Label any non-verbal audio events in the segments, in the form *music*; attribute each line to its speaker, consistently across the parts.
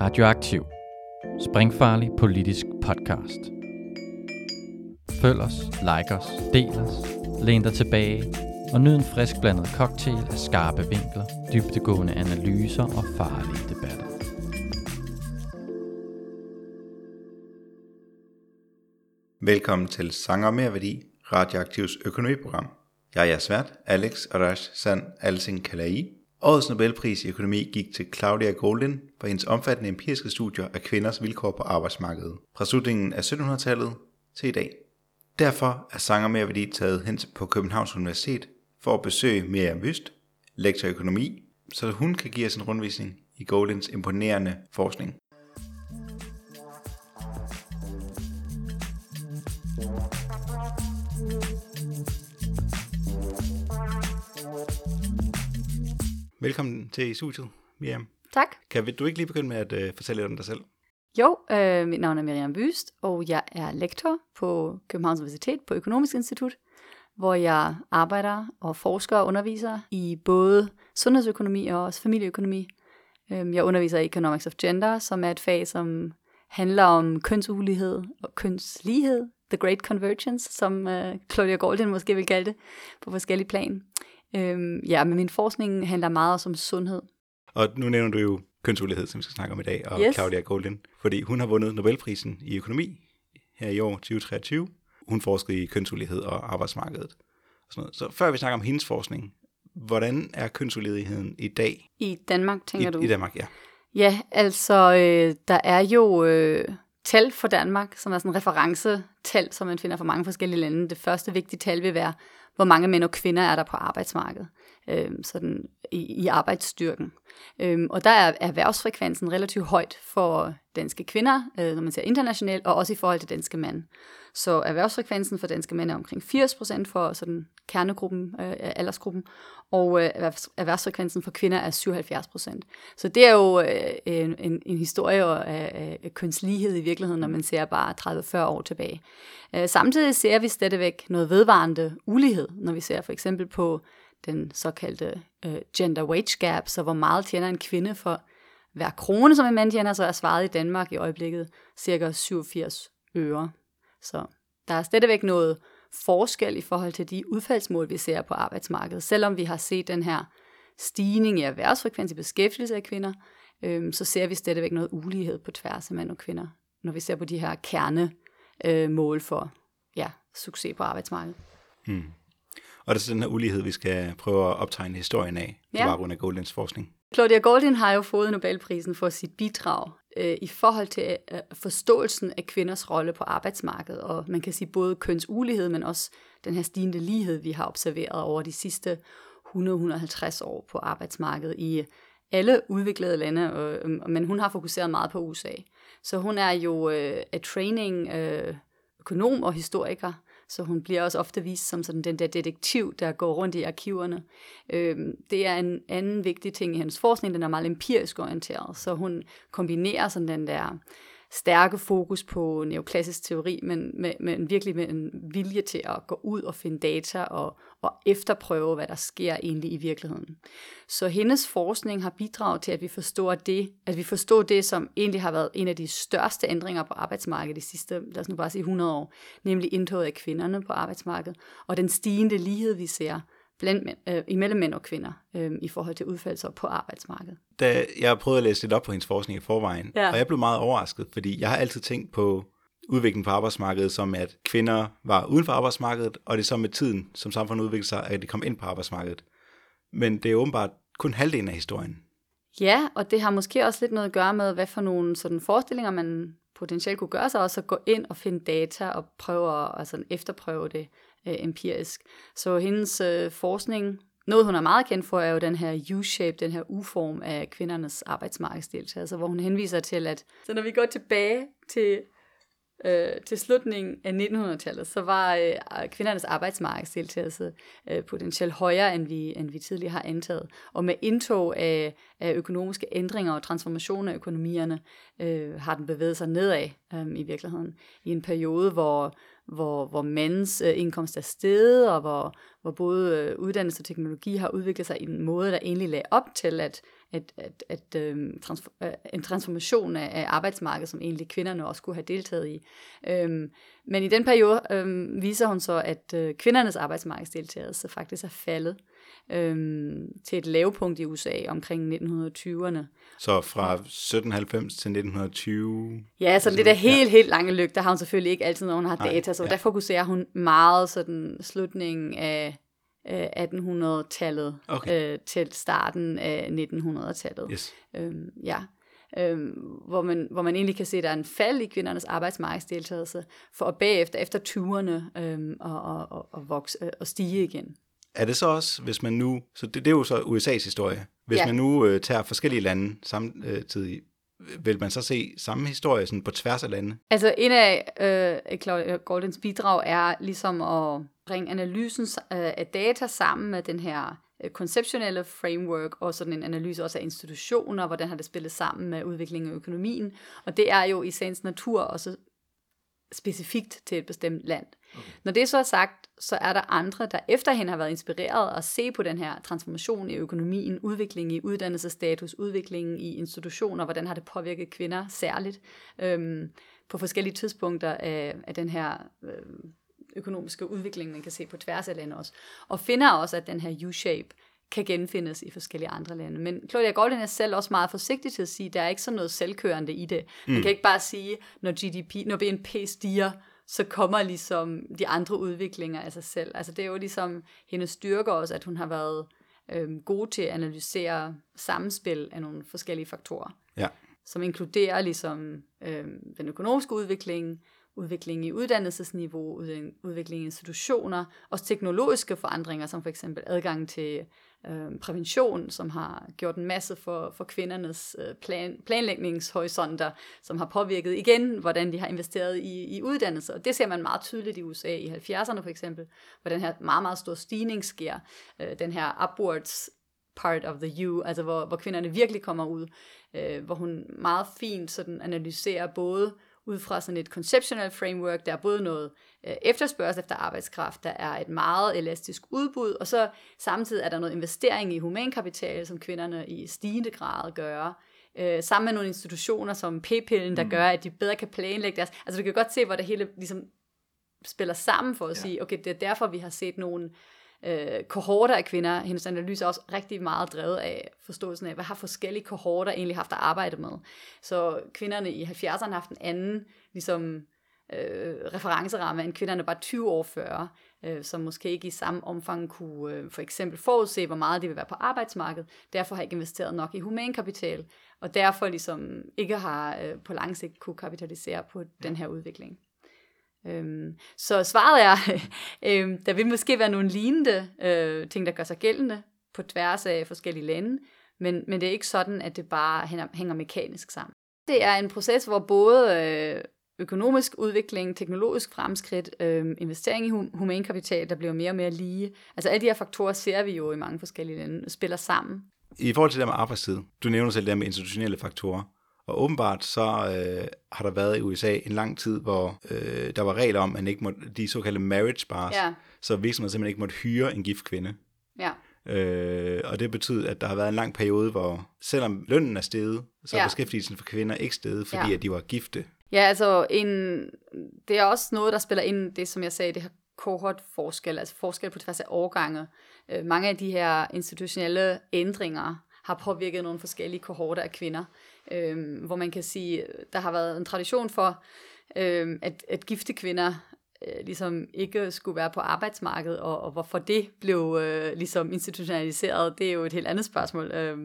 Speaker 1: Radioaktiv. Springfarlig politisk podcast. Følg os, like os, del os, læn dig tilbage og nyd en frisk blandet cocktail af skarpe vinkler, dybtegående analyser og farlige debatter.
Speaker 2: Velkommen til Sanger Mere Værdi, Radioaktivs økonomiprogram. Jeg er jeres vært, Alex Arash San Alsing Kalai. Årets Nobelpris i økonomi gik til Claudia Goldin for hendes omfattende empiriske studier af kvinders vilkår på arbejdsmarkedet, fra slutningen af 1700-tallet til i dag. Derfor er Sanger Mere Værdi taget hen på Københavns Universitet for at besøge Miriam Vyst, lektor i økonomi, så hun kan give os en rundvisning i Goldins imponerende forskning. Velkommen til i studiet, Miriam.
Speaker 3: Tak.
Speaker 2: Kan du ikke lige begynde med at uh, fortælle lidt om dig selv?
Speaker 3: Jo, øh, mit navn er Miriam Byst, og jeg er lektor på Københavns Universitet på Økonomisk Institut, hvor jeg arbejder og forsker og underviser i både sundhedsøkonomi og også familieøkonomi. Øh, jeg underviser i Economics of Gender, som er et fag, som handler om kønsulighed og kønslighed, The Great Convergence, som øh, Claudia Goldin måske vil kalde det, på forskellige plan. Øh, ja, men min forskning handler meget også om sundhed.
Speaker 2: Og nu nævner du jo kønsulighed, som vi skal snakke om i dag, og
Speaker 3: Yes.
Speaker 2: Claudia Goldin, fordi hun har vundet Nobelprisen i økonomi her i år 2023. Hun forskede i kønsulighed og arbejdsmarkedet. Og sådan noget. Så før vi snakker om hendes forskning, hvordan er kønsuligheden i dag
Speaker 3: I Danmark, tænker
Speaker 2: i,
Speaker 3: du?
Speaker 2: i Danmark? Ja.
Speaker 3: Ja, altså, øh, der er jo øh, tal for Danmark, som er sådan en referencetal, som man finder fra mange forskellige lande. Det første vigtige tal vil være, hvor mange mænd og kvinder er der på arbejdsmarkedet, øh, sådan i, i arbejdsstyrken. Øh, og der er erhvervsfrekvensen relativt højt for danske kvinder, øh, når man ser internationalt, og også i forhold til danske mænd. Så erhvervsfrekvensen for danske mænd er omkring 80% for sådan kernegruppen, øh, øh, aldersgruppen, og øh, erhvervsfrekvensen for kvinder er 77%. Så det er jo øh, en, en, en historie af, øh, øh kønslighed i virkeligheden, når man ser bare 30-40 år tilbage. Øh, samtidig ser vi stadigvæk noget vedvarende ulighed, når vi ser for eksempel på den såkaldte øh, gender wage gap, så hvor meget tjener en kvinde for hver krone, som en mand tjener, så er svaret i Danmark i øjeblikket cirka 87 øre. Så der er stadigvæk noget forskel i forhold til de udfaldsmål, vi ser på arbejdsmarkedet. Selvom vi har set den her stigning i erhvervsfrekvens i beskæftigelse af kvinder, øhm, så ser vi stadigvæk noget ulighed på tværs af mænd og kvinder, når vi ser på de her kernemål øh, mål for ja, succes på arbejdsmarkedet.
Speaker 2: Hmm. Og det er så den her ulighed, vi skal prøve at optegne historien af, på
Speaker 3: Ja.
Speaker 2: baggrund af Goldins forskning.
Speaker 3: Claudia Goldin har jo fået Nobelprisen for sit bidrag øh, i forhold til øh, forståelsen af kvinders rolle på arbejdsmarkedet, og man kan sige både kønsulighed, men også den her stigende lighed, vi har observeret over de sidste 100-150 år på arbejdsmarkedet i alle udviklede lande, øh, men hun har fokuseret meget på USA. Så hun er jo øh, af training øh, økonom og historiker, så hun bliver også ofte vist som sådan den der detektiv, der går rundt i arkiverne. Øhm, det er en anden vigtig ting i hendes forskning, den er meget empirisk orienteret, så hun kombinerer sådan den der stærke fokus på neoklassisk teori, men, med, men virkelig med en vilje til at gå ud og finde data og, og efterprøve, hvad der sker egentlig i virkeligheden. Så hendes forskning har bidraget til, at vi forstår det, at vi forstår det, som egentlig har været en af de største ændringer på arbejdsmarkedet de sidste, lad os nu bare sige 100 år, nemlig indtoget af kvinderne på arbejdsmarkedet, og den stigende lighed, vi ser blandt mænd, øh, imellem mænd og kvinder øh, i forhold til udfaldelser på arbejdsmarkedet.
Speaker 2: Da jeg prøvede at læse lidt op på hendes forskning i forvejen,
Speaker 3: Ja.
Speaker 2: og jeg blev meget overrasket, fordi jeg har altid tænkt på udvikling på arbejdsmarkedet som, at kvinder var uden for arbejdsmarkedet, og det er så med tiden, som samfundet udviklede sig, at de kom ind på arbejdsmarkedet. Men det er åbenbart kun halvdelen af historien.
Speaker 3: Ja, og det har måske også lidt noget at gøre med, hvad for nogle sådan forestillinger, man potentielt kunne gøre sig, også at gå ind og finde data og prøve at altså, efterprøve det øh, empirisk. Så hendes øh, forskning, noget hun er meget kendt for, er jo den her U-shape, den her U-form af kvindernes arbejdsmarkedsdeltagelse, hvor hun henviser til, at så når vi går tilbage til øh, til slutningen af 1900-tallet, så var øh, kvindernes arbejdsmarkedsdeltagelse øh, potentielt højere, end vi, end vi tidligere har antaget. Og med indtog af, af økonomiske ændringer og transformation af økonomierne, øh, har den bevæget sig nedad øh, i virkeligheden. I en periode, hvor, hvor, hvor mænds øh, indkomst er steget, og hvor, hvor både øh, uddannelse og teknologi har udviklet sig i en måde, der egentlig lagde op til, at, at, at, at øhm, transfor, øh, en transformation af, af arbejdsmarkedet, som egentlig kvinderne også kunne have deltaget i. Øhm, men i den periode øhm, viser hun så, at øh, kvindernes arbejdsmarkedsdeltagelse faktisk er faldet øhm, til et lavpunkt i USA omkring 1920'erne.
Speaker 2: Så fra 1790 til 1920?
Speaker 3: Ja, så det der helt, helt lange løg, der har hun selvfølgelig ikke altid, når hun har Nej, data, så ja. der fokuserer hun meget sådan slutningen af 1800-tallet okay. øh, til starten af 1900-tallet.
Speaker 2: Yes.
Speaker 3: Øhm, ja. Øhm, hvor, man, hvor man egentlig kan se, at der er en fald i kvindernes arbejdsmarkedsdeltagelse, for at bagefter, efter 20'erne, øhm, og, og, og, og, vokse, øh, og stige igen.
Speaker 2: Er det så også, hvis man nu, så det, det er jo så USA's historie, hvis ja. man nu øh, tager forskellige lande samtidig, vil man så se samme historie sådan på tværs af lande?
Speaker 3: Altså en af øh, Claudia Goldens bidrag er ligesom at bringe analysen af data sammen med den her øh, konceptionelle framework, og sådan en analyse også af institutioner, hvordan har det spillet sammen med udviklingen af økonomien. Og det er jo i sagens natur også specifikt til et bestemt land. Okay. Når det så er sagt, så er der andre, der efter hende har været inspireret at se på den her transformation i økonomien, udvikling i uddannelsesstatus, udviklingen i institutioner, hvordan har det påvirket kvinder særligt øhm, på forskellige tidspunkter af, af den her øhm, økonomiske udvikling, man kan se på tværs af landet også. Og finder også, at den her U-shape kan genfindes i forskellige andre lande. Men Claudia Goldin er selv også meget forsigtig til at sige, at der er ikke sådan noget selvkørende i det. Man mm. kan ikke bare sige, når GDP, når BNP stiger, så kommer ligesom de andre udviklinger af sig selv. Altså det er jo ligesom hendes styrke også, at hun har været øhm, god til at analysere samspil af nogle forskellige faktorer.
Speaker 2: Ja.
Speaker 3: Som inkluderer ligesom øhm, den økonomiske udvikling, udvikling i uddannelsesniveau, udvikling i institutioner, også teknologiske forandringer, som for eksempel adgang til øh, prævention, som har gjort en masse for, for kvindernes øh, plan, planlægningshorisonter, som har påvirket igen, hvordan de har investeret i, i uddannelse. Og det ser man meget tydeligt i USA i 70'erne for eksempel, hvor den her meget, meget stor stigning sker. Øh, den her upwards part of the U, altså hvor, hvor kvinderne virkelig kommer ud, øh, hvor hun meget fint sådan analyserer både ud fra sådan et conceptual framework, der er både noget øh, efterspørgsel efter arbejdskraft, der er et meget elastisk udbud, og så samtidig er der noget investering i humankapital, som kvinderne i stigende grad gør, øh, sammen med nogle institutioner som p-pillen, der mm. gør, at de bedre kan planlægge deres... Altså du kan godt se, hvor det hele ligesom spiller sammen for at ja. sige, okay, det er derfor, vi har set nogle øh, kohorter af kvinder. Hendes analyse er også rigtig meget drevet af forståelsen af, hvad har forskellige kohorter egentlig haft at arbejde med. Så kvinderne i 70'erne har haft en anden ligesom, øh, referenceramme end kvinderne bare 20 år før, øh, som måske ikke i samme omfang kunne øh, for eksempel forudse, hvor meget de vil være på arbejdsmarkedet. Derfor har ikke investeret nok i humankapital, og derfor ligesom ikke har øh, på lang sigt kunne kapitalisere på den her udvikling. Øhm, så svaret er, *laughs* øhm, der vil måske være nogle lignende øh, ting, der gør sig gældende på tværs af forskellige lande, men, men det er ikke sådan, at det bare hænger, hænger mekanisk sammen. Det er en proces, hvor både øh, økonomisk udvikling, teknologisk fremskridt, øh, investering i hum- humankapital, der bliver mere og mere lige. Altså alle de her faktorer ser vi jo i mange forskellige lande, spiller sammen.
Speaker 2: I forhold til det med arbejdstid, du nævner selv det med institutionelle faktorer. Og åbenbart så øh, har der været i USA en lang tid, hvor øh, der var regler om, at man ikke måtte, de såkaldte marriage bars, ja. så virksomheder simpelthen ikke måtte hyre en gift kvinde.
Speaker 3: Ja.
Speaker 2: Øh, og det betyder, at der har været en lang periode, hvor selvom lønnen er steget, så er ja. beskæftigelsen for kvinder ikke steget, fordi ja. at de var gifte.
Speaker 3: Ja, altså en, det er også noget, der spiller ind, det som jeg sagde, det her kohort-forskel, altså forskel på tværs af årgange. Øh, mange af de her institutionelle ændringer har påvirket nogle forskellige kohorter af kvinder øh, hvor man kan sige, der har været en tradition for, øh, at, at gifte kvinder øh, ligesom ikke skulle være på arbejdsmarkedet, og, og hvorfor det blev øh, ligesom institutionaliseret, det er jo et helt andet spørgsmål. Øh,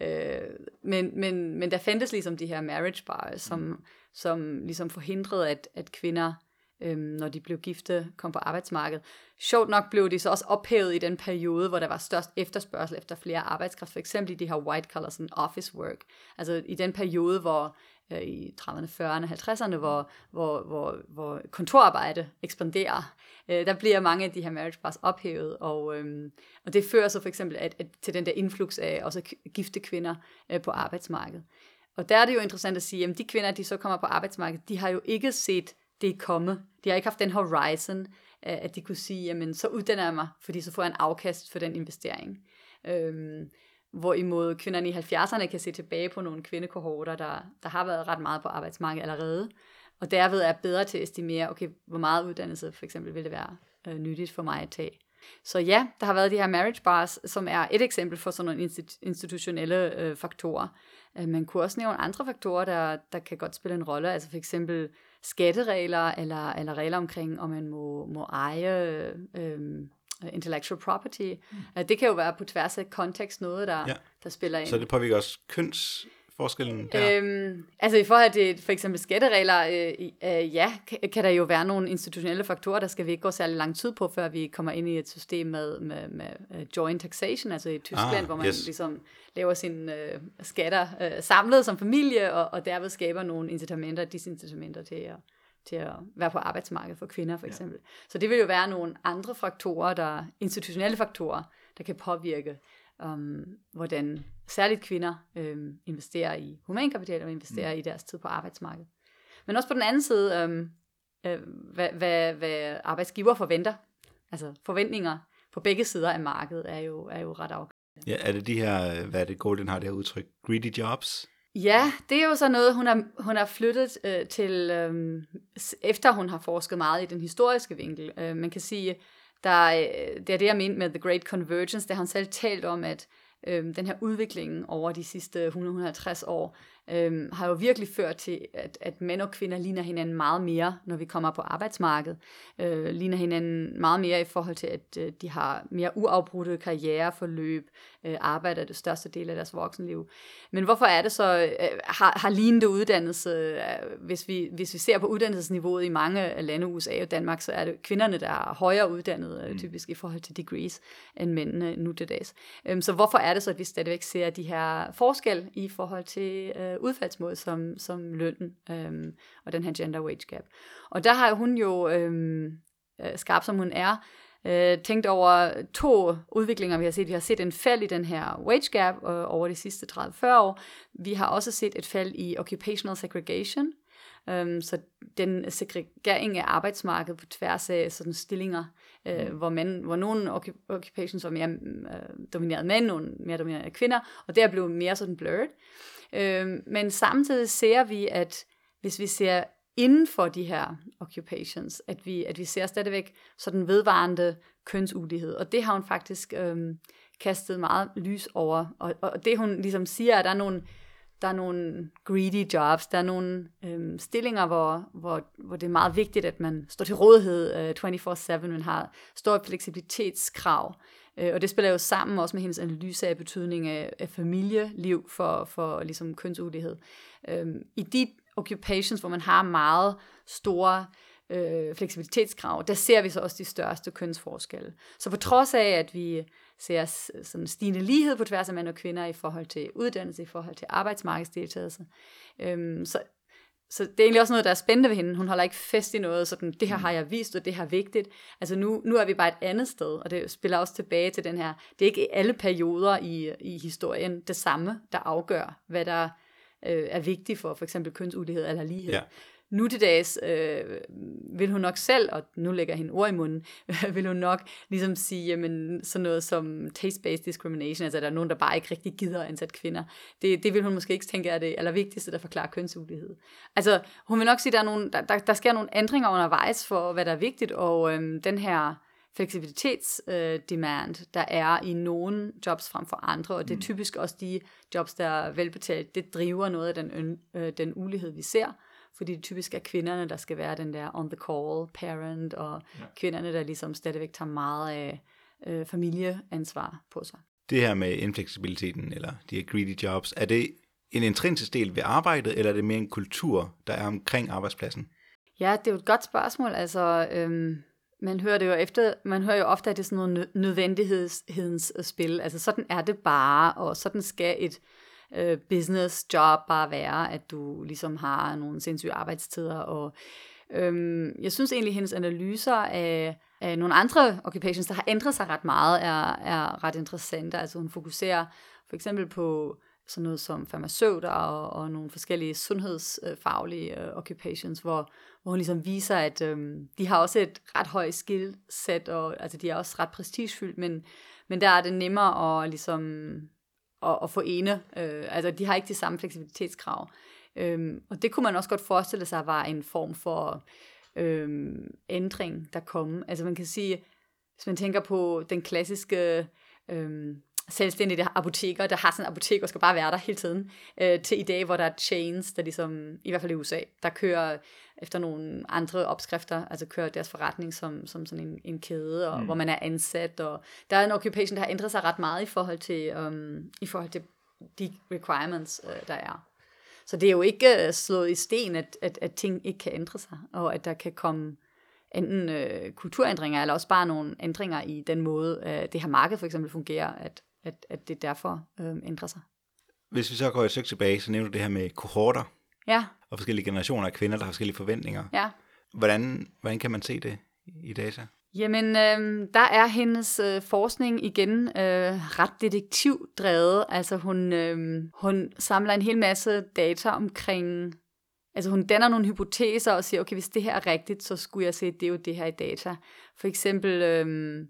Speaker 3: øh, men, men, men der fandtes ligesom de her marriage bars, som, mm. som ligesom forhindrede, at, at kvinder øhm, når de blev gifte, kom på arbejdsmarkedet. Sjovt nok blev de så også ophævet i den periode, hvor der var størst efterspørgsel efter flere arbejdskraft, for eksempel i de her white collar, sådan office work. Altså i den periode, hvor øh, i 30'erne, 40'erne, 50'erne, hvor, hvor, hvor, hvor kontorarbejde ekspanderer, øh, der bliver mange af de her marriage bars ophævet, og, øh, og det fører så for eksempel at, at, til den der influx af også gifte kvinder øh, på arbejdsmarkedet. Og der er det jo interessant at sige, at de kvinder, de så kommer på arbejdsmarkedet, de har jo ikke set det er kommet. De har ikke haft den horizon, øh, at de kunne sige, jamen så uddanner jeg mig, fordi så får jeg en afkast for den investering. Øhm, Hvorimod kvinderne i 70'erne kan se tilbage på nogle kvindekohorter, der, der har været ret meget på arbejdsmarkedet allerede, og derved er bedre til at estimere, okay, hvor meget uddannelse for eksempel vil det være øh, nyttigt for mig at tage. Så ja, der har været de her marriage bars, som er et eksempel for sådan nogle institutionelle øh, faktorer. Øh, man kunne også nævne andre faktorer, der, der kan godt spille en rolle, altså for eksempel skatteregler, eller, eller regler omkring, om man må, må eje øh, intellectual property. Mm. Det kan jo være på tværs af kontekst noget, der, ja. der spiller ind.
Speaker 2: Så det påvirker også køns forskellen der? Øhm,
Speaker 3: altså i forhold til for eksempel skatteregler, øh, øh, ja, kan, kan der jo være nogle institutionelle faktorer, der skal vi ikke gå særlig lang tid på, før vi kommer ind i et system med, med, med uh, joint taxation, altså i Tyskland, ah, hvor man yes. ligesom laver sine øh, skatter øh, samlet som familie, og, og derved skaber nogle incitamenter, disincitamenter til at, til at være på arbejdsmarkedet for kvinder for eksempel. Ja. Så det vil jo være nogle andre faktorer, der institutionelle faktorer, der kan påvirke, um, hvordan særligt kvinder øh, investerer i humankapital og investerer mm. i deres tid på arbejdsmarkedet. Men også på den anden side, øh, øh, hvad, hvad, hvad arbejdsgiver forventer. Altså forventninger på begge sider af markedet er jo, er jo ret afgørende.
Speaker 2: Ja, er det de her, hvad er det Golden har det her udtryk, greedy jobs?
Speaker 3: Ja, det er jo så noget, hun har, hun har flyttet øh, til, øh, efter hun har forsket meget i den historiske vinkel. Øh, man kan sige, der, øh, det er det, jeg mente med The Great Convergence, der har selv talt om, at øh, den her udvikling over de sidste 150 år, øh, har jo virkelig ført til, at, at mænd og kvinder ligner hinanden meget mere, når vi kommer på arbejdsmarkedet. Øh, ligner hinanden meget mere i forhold til, at øh, de har mere uafbrudte karriereforløb, øh, arbejder det største del af deres voksenliv. Men hvorfor er det så, øh, har, har lignende uddannelse, øh, hvis, vi, hvis vi ser på uddannelsesniveauet i mange lande, USA og Danmark, så er det kvinderne, der er højere uddannet, øh, mm. typisk i forhold til degrees, end mændene nu til dags. Øh, så hvorfor er det så, at vi stadigvæk ser de her forskel i forhold til øh, øh, udfaldsmåde som, som lønnen øh, og den her gender wage gap. Og der har hun jo, øhm, øh, skarp som hun er, øh, tænkt over to udviklinger, vi har set. Vi har set en fald i den her wage gap øh, over de sidste 30-40 år. Vi har også set et fald i occupational segregation, Um, så den segregering af arbejdsmarkedet på tværs af sådan stillinger, uh, mm. hvor, man, hvor nogle occupations var mere uh, domineret af mænd, nogle mere domineret af kvinder, og der blev mere sådan blurred. Øh, men samtidig ser vi, at hvis vi ser inden for de her occupations, at vi, at vi ser stadigvæk sådan vedvarende kønsulighed. Og det har hun faktisk øh, kastet meget lys over. Og, og det hun ligesom siger, at der er nogle, der er nogle greedy jobs, der er nogle øhm, stillinger, hvor, hvor, hvor det er meget vigtigt, at man står til rådighed øh, 24-7, man har stort fleksibilitetskrav. Øh, og det spiller jo sammen også med hendes analyse af betydning af, af familieliv for, for ligesom kønsulighed. Øh, I de occupations, hvor man har meget store øh, fleksibilitetskrav, der ser vi så også de største kønsforskelle. Så på trods af, at vi ser sådan stigende lighed på tværs af mænd og kvinder i forhold til uddannelse, i forhold til arbejdsmarkedsdeltagelse, øhm, så, så det er egentlig også noget, der er spændende ved hende. Hun holder ikke fest i noget, sådan, det her mm. har jeg vist, og det her er vigtigt. Altså nu, nu er vi bare et andet sted, og det spiller også tilbage til den her, det er ikke alle perioder i, i historien det samme, der afgør, hvad der øh, er vigtigt for for eksempel kønsulighed eller lighed. Ja nu til dags øh, vil hun nok selv, og nu lægger hende ord i munden, *laughs* vil hun nok ligesom sige, jamen sådan noget som taste-based discrimination, altså der er nogen, der bare ikke rigtig gider at ansætte kvinder. Det, det vil hun måske ikke tænke er det allervigtigste, der forklarer kønsulighed. Altså hun vil nok sige, at der, er nogle, der, der, der sker nogle ændringer undervejs for, hvad der er vigtigt, og øh, den her fleksibilitetsdemand, øh, der er i nogle jobs frem for andre, og det er mm. typisk også de jobs, der er velbetalt, det driver noget af den, øh, den ulighed, vi ser fordi det typisk er kvinderne, der skal være den der on the call parent, og ja. kvinderne, der ligesom stadigvæk tager meget af øh, familieansvar på sig.
Speaker 2: Det her med infleksibiliteten, eller de her greedy jobs, er det en intrinsisk del ved arbejdet, eller er det mere en kultur, der er omkring arbejdspladsen?
Speaker 3: Ja, det er jo et godt spørgsmål. Altså, øhm, man hører det jo efter, man hører jo ofte, at det er sådan noget nødvendighedens spil. Altså sådan er det bare, og sådan skal et øh, Øh, business job bare være, at du ligesom har nogle sindssyge arbejdstider. Og øhm, jeg synes egentlig, at hendes analyser af, af nogle andre occupations, der har ændret sig ret meget, er, er ret interessante. Altså hun fokuserer for eksempel på sådan noget som farmaceuter og, og nogle forskellige sundhedsfaglige uh, occupations, hvor, hvor hun ligesom viser, at um, de har også et ret højt skillset, og altså de er også ret prestigefyldt, men, men der er det nemmere at ligesom at, at forene. Øh, altså, de har ikke de samme fleksibilitetskrav. Øhm, og det kunne man også godt forestille sig var en form for øhm, ændring, der kom. Altså man kan sige, hvis man tænker på den klassiske øhm, selvstændige apoteker, der har sådan en apotek og skal bare være der hele tiden, øh, til i dag, hvor der er chains, der ligesom, i hvert fald i USA, der kører efter nogle andre opskrifter, altså kører deres forretning som, som sådan en, en kæde, og mm. hvor man er ansat, og der er en occupation, der har ændret sig ret meget i forhold til, um, i forhold til de requirements, øh, der er. Så det er jo ikke øh, slået i sten, at, at, at ting ikke kan ændre sig, og at der kan komme enten øh, kulturændringer, eller også bare nogle ændringer i den måde, øh, det her marked for eksempel fungerer, at, at, at det derfor øh, ændrer sig.
Speaker 2: Hvis vi så går et stykke tilbage, så nævner du det her med kohorter.
Speaker 3: Ja.
Speaker 2: Og forskellige generationer af kvinder, der har forskellige forventninger.
Speaker 3: Ja.
Speaker 2: Hvordan, hvordan kan man se det i data?
Speaker 3: Jamen, øh, der er hendes øh, forskning igen øh, ret detektivdrevet. Altså hun, øh, hun samler en hel masse data omkring, altså hun danner nogle hypoteser og siger, okay, hvis det her er rigtigt, så skulle jeg se, det jo det her i data. For eksempel øh,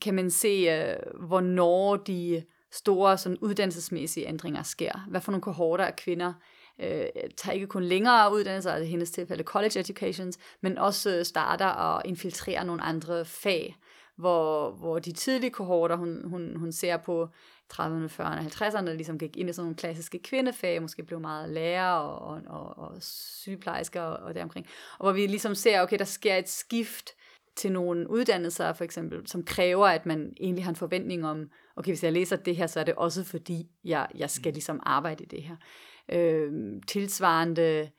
Speaker 3: kan man se, øh, hvornår de store sådan, uddannelsesmæssige ændringer sker. Hvad for nogle kohorter af kvinder øh, tager ikke kun længere uddannelser, altså i hendes tilfælde college educations, men også øh, starter og infiltrerer nogle andre fag, hvor, hvor de tidlige kohorter, hun, hun, hun ser på 30'erne, 40'erne, 50'erne, ligesom gik ind i sådan nogle klassiske kvindefag, måske blev meget lærer og, og, og sygeplejersker og, og deromkring. Og hvor vi ligesom ser, okay, der sker et skift til nogle uddannelser, for eksempel, som kræver, at man egentlig har en forventning om, okay, hvis jeg læser det her, så er det også fordi, jeg, jeg skal ligesom arbejde i det her. Øh, tilsvarende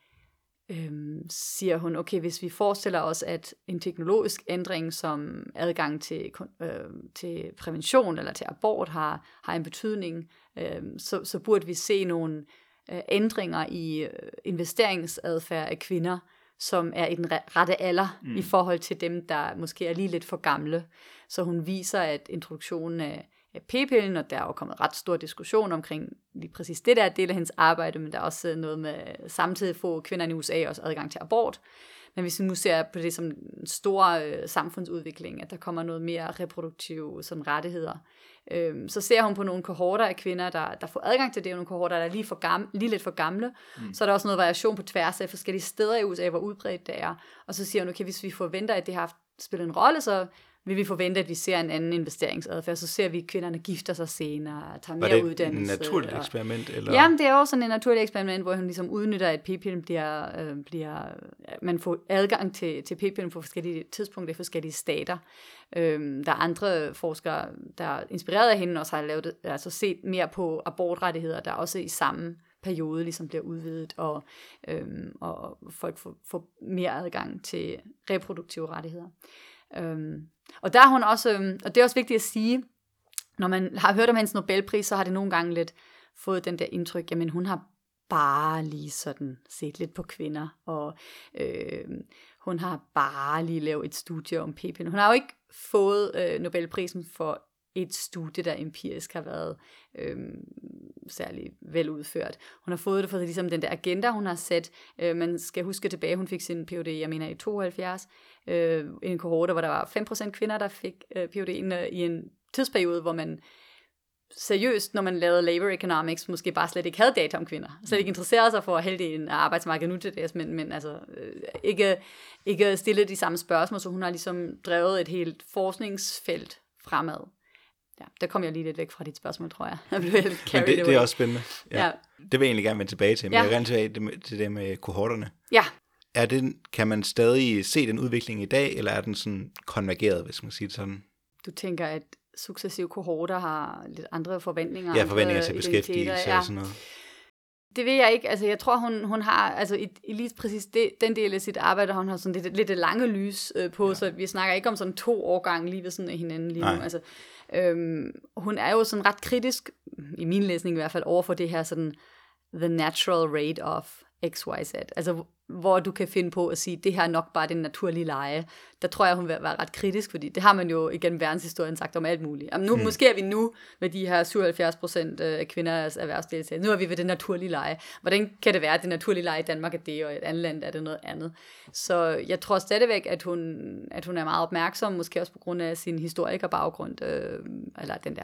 Speaker 3: øh, siger hun, okay, hvis vi forestiller os, at en teknologisk ændring som adgang til, øh, til prævention eller til abort har, har en betydning, øh, så, så burde vi se nogle øh, ændringer i øh, investeringsadfærd af kvinder, som er i den rette alder mm. i forhold til dem, der måske er lige lidt for gamle. Så hun viser, at introduktionen af p-pillen, og der er jo kommet ret stor diskussion omkring lige præcis det der del af hendes arbejde, men der er også noget med samtidig få kvinder i USA også adgang til abort. Men hvis vi nu ser på det som en stor øh, samfundsudvikling, at der kommer noget mere reproduktive sådan rettigheder, øh, så ser hun på nogle kohorter af kvinder, der, der får adgang til det, og nogle kohorter, der er lige, for gamle, lige lidt for gamle. Mm. Så er der også noget variation på tværs af forskellige steder i USA, hvor udbredt det er. Og så siger hun, okay, hvis vi forventer, at det har spillet en rolle, så vil vi forvente, at vi ser en anden investeringsadfærd. Så ser vi, at kvinderne gifter sig senere, tager mere uddannelse.
Speaker 2: Var det et naturligt eksperiment? Eller?
Speaker 3: Jamen, det er også sådan et naturligt eksperiment, hvor hun ligesom udnytter, at p-pillen bliver, øh, bliver, man får adgang til, til p-pillen på forskellige tidspunkter i forskellige stater. Øhm, der er andre forskere, der er inspireret af hende, også har lavet, altså set mere på abortrettigheder, der også i samme periode ligesom bliver udvidet, og, øhm, og folk får, får mere adgang til reproduktive rettigheder. Øhm, og der er hun også, øhm, og det er også vigtigt at sige, når man har hørt om hendes Nobelpris, så har det nogle gange lidt fået den der indtryk, jamen hun har bare lige sådan set lidt på kvinder, og øh, hun har bare lige lavet et studie om p Hun har jo ikke fået øh, Nobelprisen for et studie, der empirisk har været øh, særlig veludført. Hun har fået det for ligesom den der agenda, hun har sat. Øh, man skal huske tilbage, hun fik sin PhD, jeg mener i 72, øh, en kohorte, hvor der var 5% kvinder, der fik øh, PhD'en øh, i en tidsperiode, hvor man seriøst, når man lavede labor economics, måske bare slet ikke havde data om kvinder. Slet ikke interesserede sig for halvdelen af arbejdsmarkedet nu til det, men, men altså øh, ikke, ikke stille de samme spørgsmål, så hun har ligesom drevet et helt forskningsfelt fremad. Ja, der kom jeg lige lidt væk fra dit spørgsmål, tror jeg. *laughs* jeg blev
Speaker 2: helt men det, det er også spændende. Ja. ja. Det vil jeg egentlig gerne vende tilbage til, men ja. jeg vil gerne tilbage til det med kohorterne.
Speaker 3: Ja,
Speaker 2: er det, kan man stadig se den udvikling i dag, eller er den sådan konvergeret, hvis man siger det sådan?
Speaker 3: Du tænker, at successive kohorter har lidt andre forventninger?
Speaker 2: Ja, forventninger til beskæftigelse ja. og sådan noget.
Speaker 3: Det ved jeg ikke. Altså, jeg tror, hun, hun har, altså i, i lige præcis det, den del af sit arbejde, hun har sådan lidt, lidt lange lys øh, på, ja. så vi snakker ikke om sådan to årgange lige ved sådan af hinanden lige nu. Nej. Altså, øhm, hun er jo sådan ret kritisk, i min læsning i hvert fald, over for det her sådan, the natural rate of XYZ. Altså, hvor du kan finde på at sige, det her er nok bare den naturlige leje. Der tror jeg, hun vil være ret kritisk, fordi det har man jo igennem verdenshistorien sagt om alt muligt. Jamen nu, mm. Måske er vi nu med de her 77 procent af kvinders erhvervsdeltagelse. Nu er vi ved det naturlige leje. Hvordan kan det være, at det naturlige leje i Danmark er det, og i et andet land er det noget andet? Så jeg tror stadigvæk, at hun, at hun er meget opmærksom, måske også på grund af sin historikerbaggrund, øh, eller den der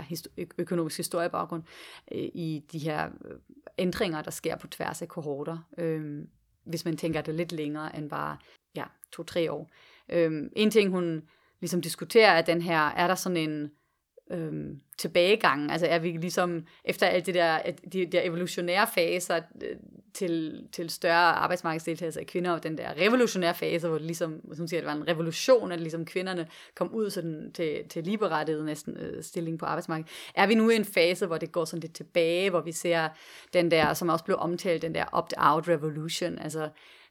Speaker 3: økonomiske historiebaggrund, øh, i de her øh, ændringer, der sker på tværs af kohorter. Øh, hvis man tænker det lidt længere end bare ja, to-tre år. Øhm, en ting, hun ligesom diskuterer, er den her, er der sådan en øhm, tilbagegang, altså er vi ligesom efter alt det der, de der evolutionære faser øh, til, til større arbejdsmarkedsdeltagelse af kvinder, og den der revolutionære fase, hvor det ligesom, som siger, det var en revolution, at ligesom kvinderne kom ud sådan til, til ligeberettiget næsten øh, stilling på arbejdsmarkedet. Er vi nu i en fase, hvor det går sådan lidt tilbage, hvor vi ser den der, som også blev omtalt, den der opt-out revolution, altså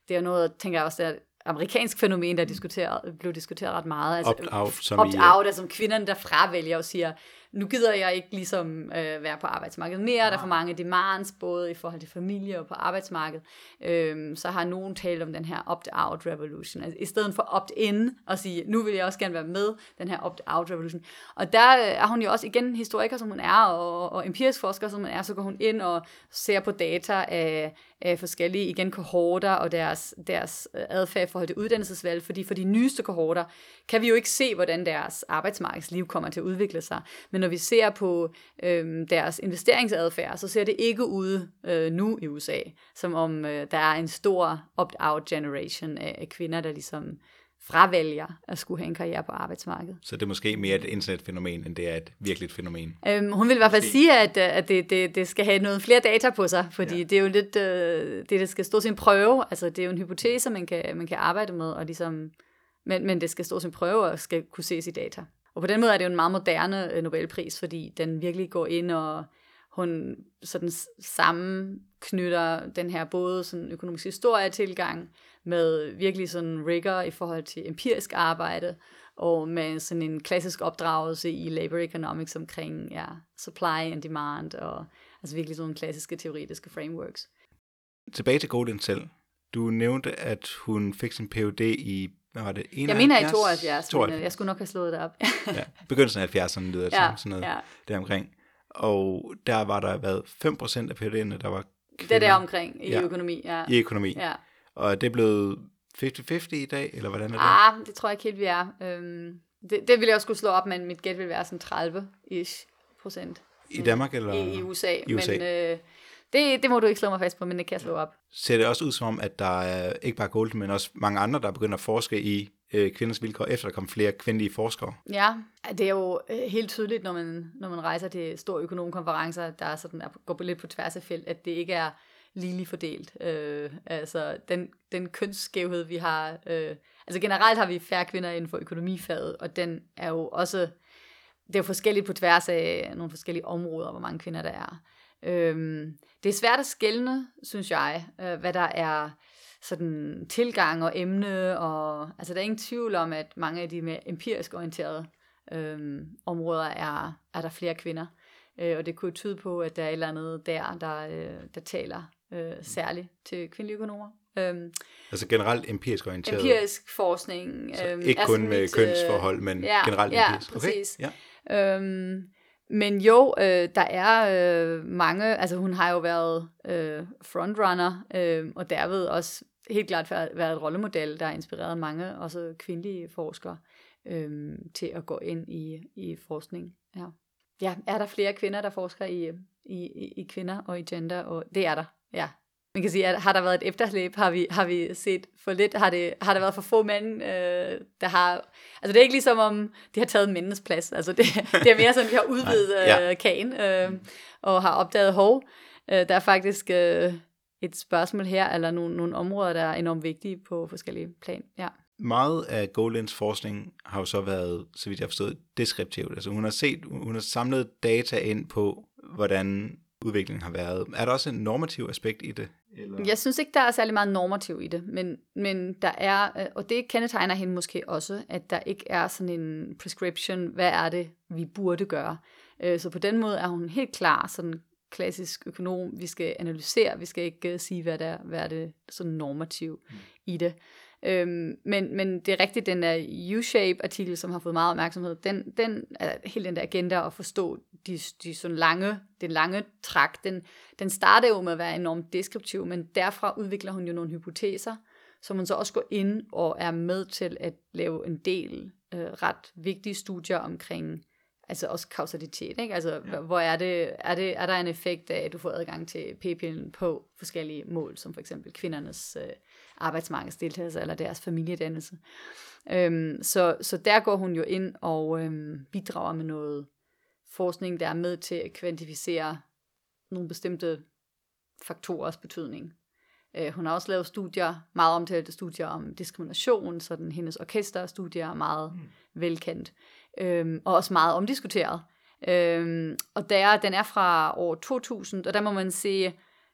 Speaker 3: det er noget, tænker jeg også, der amerikansk fænomen, der diskuteret, blev diskuteret ret meget. Altså,
Speaker 2: opt-out, som
Speaker 3: opt-out, altså kvinderne, der fravælger og siger, nu gider jeg ikke ligesom øh, være på arbejdsmarkedet mere, der er for mange demands, både i forhold til familie og på arbejdsmarkedet. Øhm, så har nogen talt om den her opt-out revolution, altså i stedet for opt-in, og sige, nu vil jeg også gerne være med, den her opt-out revolution. Og der øh, er hun jo også igen historiker, som hun er, og, og empirisk forsker, som hun er, så går hun ind og ser på data af, øh, forskellige, igen, kohorter og deres, deres øh, adfærd i forhold til uddannelsesvalg, fordi for de nyeste kohorter kan vi jo ikke se, hvordan deres arbejdsmarkedsliv kommer til at udvikle sig. Men når vi ser på øh, deres investeringsadfærd, så ser det ikke ud øh, nu i USA, som om øh, der er en stor opt-out generation af, af kvinder, der ligesom fravælger at skulle have en karriere på arbejdsmarkedet.
Speaker 2: Så det er måske mere et internetfænomen, end det er et virkeligt fænomen?
Speaker 3: Øhm, hun vil i hvert fald sige, at, at det, det, det skal have noget flere data på sig, fordi ja. det er jo lidt, øh, det, det skal stå sin prøve, altså det er jo en hypotese, man kan, man kan arbejde med, og ligesom, men, men det skal stå sin prøve og skal kunne ses i data. Og på den måde er det jo en meget moderne øh, Nobelpris, fordi den virkelig går ind og hun sådan sammenknytter den her både sådan økonomisk historietilgang med virkelig sådan rigor i forhold til empirisk arbejde, og med sådan en klassisk opdragelse i labor economics omkring ja, supply and demand, og altså virkelig sådan nogle klassiske teoretiske frameworks.
Speaker 2: Tilbage til Golden selv. Du nævnte, at hun fik sin Ph.D. i hvad var det?
Speaker 3: 71? Jeg mener i 72, 72. Men, øh, jeg skulle nok have slået det op.
Speaker 2: ja, begyndelsen af 70'erne lyder det *laughs* ja, sådan noget ja. deromkring. Og der var der været 5% af PhD'erne, der var
Speaker 3: kvinder. Det der omkring i ja, økonomi, ja.
Speaker 2: I økonomi. Ja. Og det er blevet 50-50 i dag, eller hvordan er det?
Speaker 3: Ah, det tror jeg ikke helt, vi er. Øhm, det, det ville jeg også skulle slå op, men mit gæt vil være sådan 30-ish procent.
Speaker 2: I Danmark, eller?
Speaker 3: I, i USA. I USA. Men, øh, det, det må du ikke slå mig fast på, men det kan jeg slå op.
Speaker 2: Ser det også ud som om, at der er ikke bare Golden, men også mange andre, der begynder at forske i øh, kvinders vilkår, efter der kom flere kvindelige forskere?
Speaker 3: Ja, det er jo øh, helt tydeligt, når man, når man rejser til store økonomkonferencer, der er sådan, går lidt på tværs af felt, at det ikke er ligeligt fordelt. Øh, altså den, den kønsskævhed, vi har. Øh, altså generelt har vi færre kvinder inden for økonomifaget, og den er jo også, det er jo forskelligt på tværs af nogle forskellige områder, hvor mange kvinder der er. Øhm, det er svært at skælne, synes jeg, øh, hvad der er sådan tilgang og emne, og altså der er ingen tvivl om, at mange af de mere empirisk orienterede øhm, områder er, er der flere kvinder. Øh, og det kunne tyde på, at der er et eller andet der, der, øh, der taler øh, særligt til kvindelige økonomer. Øhm,
Speaker 2: altså generelt empirisk orienteret?
Speaker 3: Empirisk forskning.
Speaker 2: Så øhm, ikke kun med mit, kønsforhold, men
Speaker 3: ja,
Speaker 2: generelt
Speaker 3: ja,
Speaker 2: empirisk?
Speaker 3: Præcis. Okay, ja, øhm, men jo, øh, der er øh, mange, altså hun har jo været øh, frontrunner, øh, og derved også helt klart været et rollemodel, der har inspireret mange, også kvindelige forskere, øh, til at gå ind i, i forskning. Ja. ja, er der flere kvinder, der forsker i, i, i kvinder og i gender? Og det er der, ja. Man kan sige, at har der været et efterslæb, har vi, har vi set for lidt, har, det, har der været for få mænd, øh, der har, altså det er ikke ligesom om, de har taget mændenes plads, altså det, det er mere sådan, vi har udvidet øh, ja. kagen, øh, og har opdaget, hov, øh, der er faktisk øh, et spørgsmål her, eller nogle, nogle områder, der er enormt vigtige på forskellige plan, ja.
Speaker 2: Meget af Golins forskning har jo så været, så vidt jeg har forstået, deskriptivt. Altså hun har set, hun har samlet data ind på, hvordan udviklingen har været. Er der også en normativ aspekt i det?
Speaker 3: Eller? Jeg synes ikke, der er særlig meget normativ i det, men, men der er, øh, og det kendetegner hende måske også, at der ikke er sådan en prescription, hvad er det, vi burde gøre. Øh, så på den måde er hun helt klar sådan klassisk økonom. Vi skal analysere, vi skal ikke uh, sige, hvad det er, hvad er det sådan normativ mm. i det. Øhm, men, men det er rigtigt, den der U-shape-artikel, som har fået meget opmærksomhed, den, den er helt den der agenda at forstå de, de sådan lange, den lange træk, den, den starter jo med at være enormt deskriptiv, men derfra udvikler hun jo nogle hypoteser, som hun så også går ind og er med til at lave en del øh, ret vigtige studier omkring altså også kausalitet, ikke? Altså, ja. hvor er det, er det, er der en effekt af, at du får adgang til p-pillen på forskellige mål, som for eksempel kvindernes øh, arbejdsmarkedsdeltagelse eller deres familiedannelse. Øhm, så, så der går hun jo ind og øhm, bidrager med noget forskning, der er med til at kvantificere nogle bestemte faktorers betydning. Øh, hun har også lavet studier, meget omtalte studier om diskrimination, så den, hendes orkesterstudier er meget mm. velkendt, øhm, og også meget omdiskuteret. Øhm, og der, den er fra år 2000, og der må man se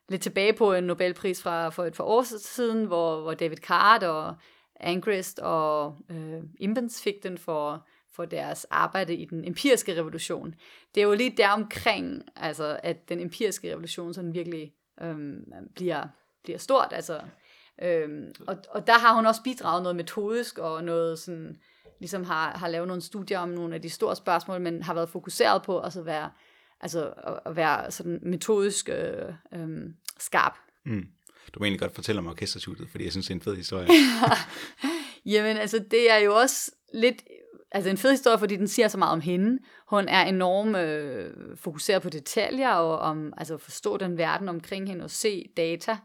Speaker 3: lidt tilbage på en Nobelpris fra for et par år siden, hvor, hvor David Card og Angrist og øh, Imbens fik den for, for deres arbejde i den empiriske revolution. Det er jo lige der omkring, altså, at den empiriske revolution sådan virkelig øhm, bliver, bliver stort. Altså, øhm, og, og der har hun også bidraget noget metodisk og noget sådan, ligesom har, har lavet nogle studier om nogle af de store spørgsmål, men har været fokuseret på at være, altså, at være sådan metodisk øh, øh, skarp.
Speaker 2: Mm. Du må egentlig godt fortælle om orkesterstudiet, fordi jeg synes, det er en fed historie. *laughs*
Speaker 3: Jamen, altså, det er jo også lidt altså en fed historie, fordi den siger så meget om hende. Hun er enormt øh, fokuseret på detaljer og om altså forstå den verden omkring hende og se data.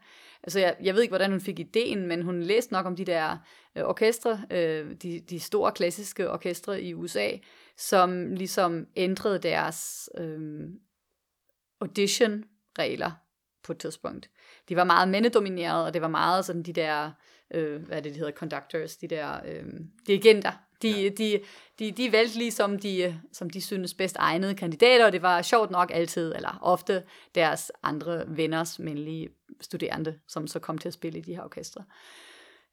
Speaker 3: Altså jeg, jeg ved ikke, hvordan hun fik ideen, men hun læste nok om de der øh, orkestre, øh, de, de store klassiske orkestre i USA, som ligesom ændrede deres øh, audition-regler på et tidspunkt. De var meget mændedomineret, og det var meget sådan de der, øh, hvad er det, de hedder, conductors, de der øh, dirigenter, de, ja. de, de, de valgte ligesom de, som de synes bedst egnede kandidater, og det var sjovt nok altid, eller ofte, deres andre venners mandlige studerende, som så kom til at spille i de her orkestre.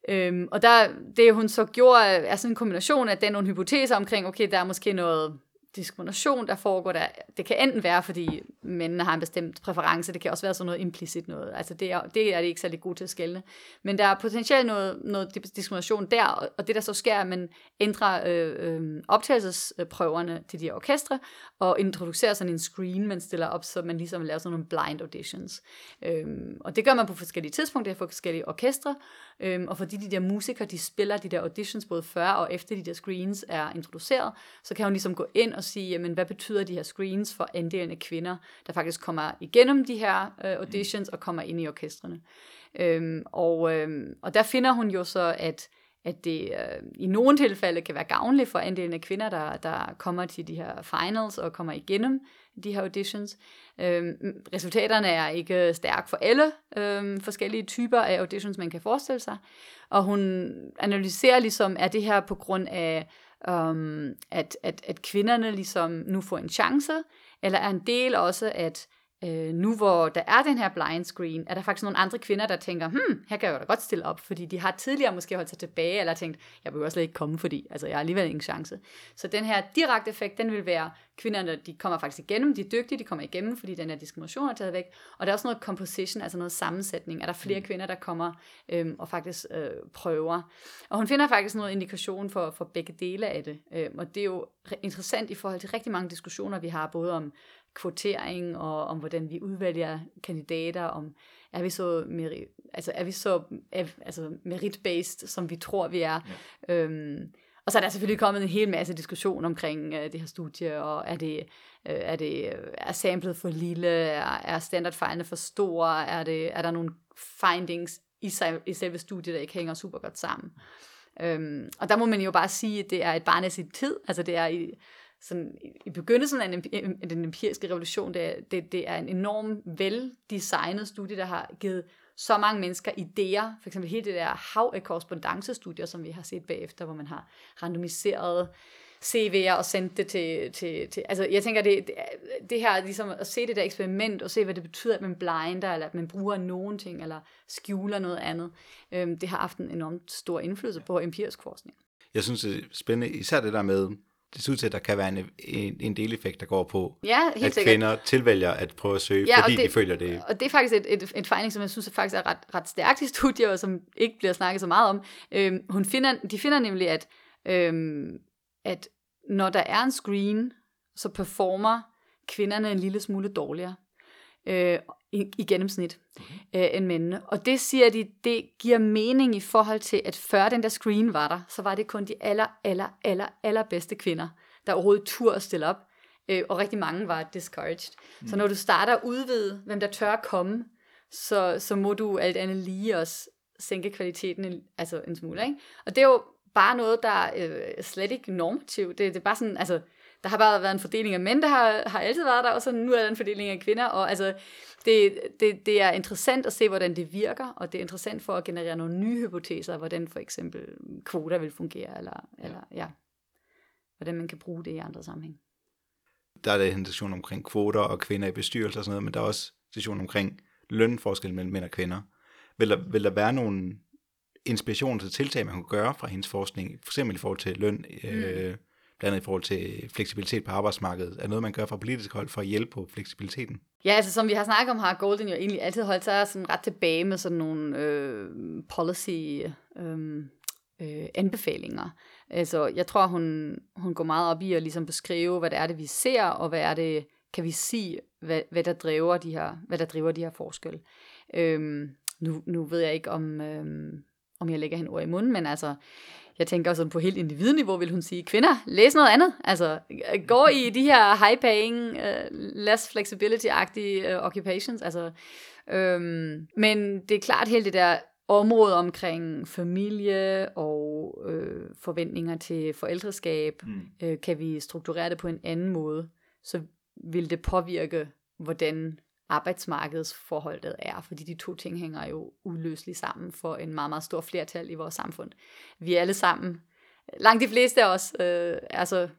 Speaker 3: Øhm, og der, det hun så gjorde, er sådan en kombination af den nogle hypoteser omkring, okay, der er måske noget diskrimination, der foregår der. Det kan enten være, fordi mændene har en bestemt præference, det kan også være sådan noget implicit noget. Altså det er, det er de ikke særlig gode til at skælne. Men der er potentielt noget, noget diskrimination der, og det der så sker, at man ændrer øh, øh, optagelsesprøverne til de her orkestre, og introducerer sådan en screen, man stiller op, så man ligesom laver sådan nogle blind auditions. Øh, og det gør man på forskellige tidspunkter for forskellige orkestre, øhm, og fordi de der musikere, de spiller de der auditions både før og efter de der screens er introduceret, så kan hun ligesom gå ind og sige, jamen hvad betyder de her screens for andelen af kvinder, der faktisk kommer igennem de her øh, auditions og kommer ind i orkestrene. Øhm, og, øhm, og der finder hun jo så, at at det øh, i nogle tilfælde kan være gavnligt for andelen af kvinder, der, der kommer til de her finals og kommer igennem de her auditions. Øhm, resultaterne er ikke stærke for alle øhm, forskellige typer af auditions, man kan forestille sig. Og hun analyserer ligesom, er det her på grund af, øhm, at, at, at kvinderne ligesom nu får en chance, eller er en del også, at øh, nu hvor der er den her blind screen, er der faktisk nogle andre kvinder, der tænker, hmm, her kan jeg jo da godt stille op, fordi de har tidligere måske holdt sig tilbage, eller tænkt, jeg behøver slet ikke komme, fordi altså, jeg har alligevel ingen chance. Så den her direkte effekt, den vil være, kvinderne, de kommer faktisk igennem, de er dygtige, de kommer igennem, fordi den her diskrimination er taget væk, og der er også noget composition, altså noget sammensætning, er der flere mm. kvinder, der kommer øhm, og faktisk øh, prøver. Og hun finder faktisk noget indikation for, for begge dele af det, øhm, og det er jo interessant i forhold til rigtig mange diskussioner, vi har, både om kvotering og om hvordan vi udvælger kandidater, om er vi så meri, altså er vi så er, altså merit-based, som vi tror vi er. Ja. Øhm, og så er der selvfølgelig kommet en hel masse diskussion omkring øh, det her studie, og er det, øh, er det er samlet for lille, er, er standardfejlene for store, er, det, er der nogle findings i, i selve studiet, der ikke hænger super godt sammen. Øhm, og der må man jo bare sige, at det er et barn af sin tid, altså det er i, sådan, i begyndelsen af den øh, den empiriske revolution, det er, det, det er en enorm veldesignet studie, der har givet så mange mennesker idéer, for eksempel hele det der hav af korrespondancestudier, som vi har set bagefter, hvor man har randomiseret CV'er og sendt det til, til, til altså jeg tænker, det, det, det her ligesom at se det der eksperiment, og se hvad det betyder, at man blinder, eller at man bruger nogen ting, eller skjuler noget andet, øhm, det har haft en enormt stor indflydelse på empirisk forskning.
Speaker 2: Jeg synes, det er spændende, især det der med, det ser ud til, at der kan være en, en, en deleffekt, der går på,
Speaker 3: Ja, helt
Speaker 2: at
Speaker 3: sikkert.
Speaker 2: kvinder tilvælger at prøve at søge,
Speaker 3: Ja,
Speaker 2: fordi
Speaker 3: det-
Speaker 2: de føler det.
Speaker 3: Og det er faktisk et, et, et finding, som jeg synes faktisk er ret, ret stærkt i studier, og som ikke bliver snakket så meget om. Øhm, hun finder, de finder nemlig, at, øhm, at når der er en screen, så performer kvinderne en lille smule dårligere øh, i, i gennemsnit øh, end mændene. Og det siger de, det giver mening i forhold til, at før den der screen var der, så var det kun de aller, aller, aller, aller bedste kvinder, der overhovedet turde at stille op. Øh, og rigtig mange var discouraged. Mm. Så når du starter at udvide, hvem der tør at komme, så, så må du alt andet lige også sænke kvaliteten en, altså en smule. Ikke? Og det er jo bare noget, der er øh, slet ikke normativt. Det, det er bare sådan, altså, der har bare været en fordeling af mænd, der har, har altid været der, og så nu er der en fordeling af kvinder, og altså, det, det, det er interessant at se, hvordan det virker, og det er interessant for at generere nogle nye hypoteser, hvordan for eksempel kvoter vil fungere, eller, eller ja, hvordan man kan bruge det i andre sammenhæng.
Speaker 2: Der er det en diskussion omkring kvoter og kvinder i bestyrelser og sådan noget, men der er også diskussion omkring lønforskel mellem mænd og kvinder. Vil der, vil der være nogle inspiration til tiltag, man kunne gøre fra hendes forskning, for eksempel i forhold til løn, øh, blandt andet i forhold til fleksibilitet på arbejdsmarkedet? Er noget, man gør fra politisk hold for at hjælpe på fleksibiliteten?
Speaker 3: Ja, altså som vi har snakket om, har Golden jo egentlig altid holdt sig sådan ret tilbage med sådan nogle øh, policy øh, øh, anbefalinger. Altså, jeg tror, hun, hun går meget op i at ligesom beskrive, hvad det er, det vi ser, og hvad er det, kan vi sige, hvad, hvad, der, driver de her, hvad der driver de her forskelle. Øhm, nu, nu ved jeg ikke, om, øhm, om jeg lægger hende ord i munden, men altså, jeg tænker sådan på helt individniveau, vil hun sige, kvinder, læs noget andet. Altså, gå i de her high-paying, uh, less flexibility-agtige uh, occupations. Altså, øhm, men det er klart helt det der område omkring familie og øh, forventninger til forældreskab, mm. øh, kan vi strukturere det på en anden måde, så vil det påvirke, hvordan arbejdsmarkedsforholdet er, fordi de to ting hænger jo uløseligt sammen for en meget, meget stor flertal i vores samfund. Vi er alle sammen, langt de fleste af os, øh, altså,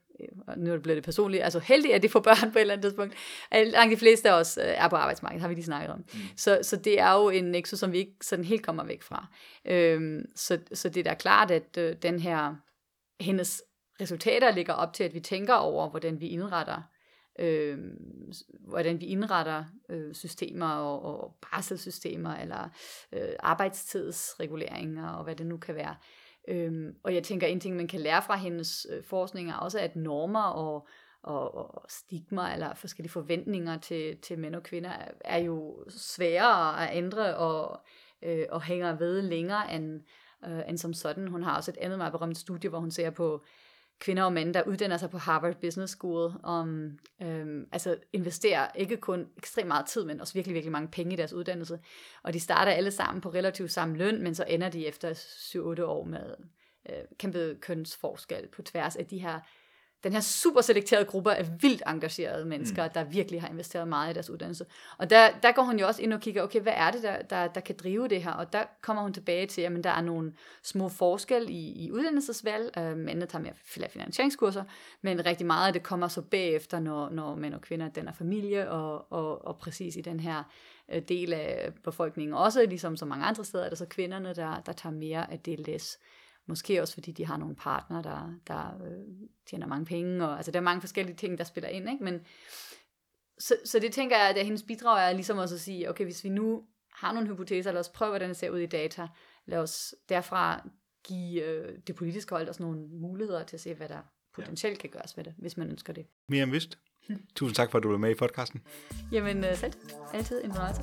Speaker 3: nu er det personligt, altså heldige, at de får børn på et eller andet tidspunkt, langt de fleste af os øh, er på arbejdsmarkedet, har vi lige snakket om. Mm. Så, så det er jo en nexus, som vi ikke sådan helt kommer væk fra. Øhm, så, så det er da klart, at øh, den her, hendes resultater ligger op til, at vi tænker over, hvordan vi indretter øh, hvordan vi indretter øh, systemer og, og barselssystemer eller øh, arbejdstidsreguleringer og hvad det nu kan være. Øhm, og jeg tænker, en ting, man kan lære fra hendes øh, forskning er også, at normer og, og, og stigma eller forskellige forventninger til, til mænd og kvinder er, er jo sværere at ændre og, øh, og hænger ved længere end, øh, end som sådan. Hun har også et andet meget berømt studie, hvor hun ser på kvinder og mænd, der uddanner sig på Harvard Business School, om øhm, altså investerer ikke kun ekstremt meget tid, men også virkelig, virkelig mange penge i deres uddannelse. Og de starter alle sammen på relativt samme løn, men så ender de efter 7-8 år med øh, kæmpe kønsforskel på tværs af de her den her super selekterede gruppe af vildt engagerede mennesker, mm. der virkelig har investeret meget i deres uddannelse. Og der, der går hun jo også ind og kigger, okay, hvad er det, der, der, der kan drive det her? Og der kommer hun tilbage til, at der er nogle små forskelle i, i uddannelsesvalg. Øh, mændene tager mere finansieringskurser, men rigtig meget af det kommer så bagefter, når, når mænd og kvinder danner familie, og, og, og præcis i den her øh, del af befolkningen. Også ligesom så mange andre steder, er det så kvinderne, der, der tager mere af det læs. Måske også fordi de har nogle partner, der, der øh, tjener mange penge, og altså der er mange forskellige ting, der spiller ind, ikke? Men, så, så det tænker jeg, at hendes bidrag er ligesom også at sige, okay, hvis vi nu har nogle hypoteser, lad os prøve, hvordan det ser ud i data, lad os derfra give øh, det politiske hold også nogle muligheder til at se, hvad der potentielt kan gøres ved det, hvis man ønsker det.
Speaker 2: Mere end vist. *laughs* Tusind tak for, at du var med i podcasten.
Speaker 3: Jamen øh, selv, altid en fornøjelse.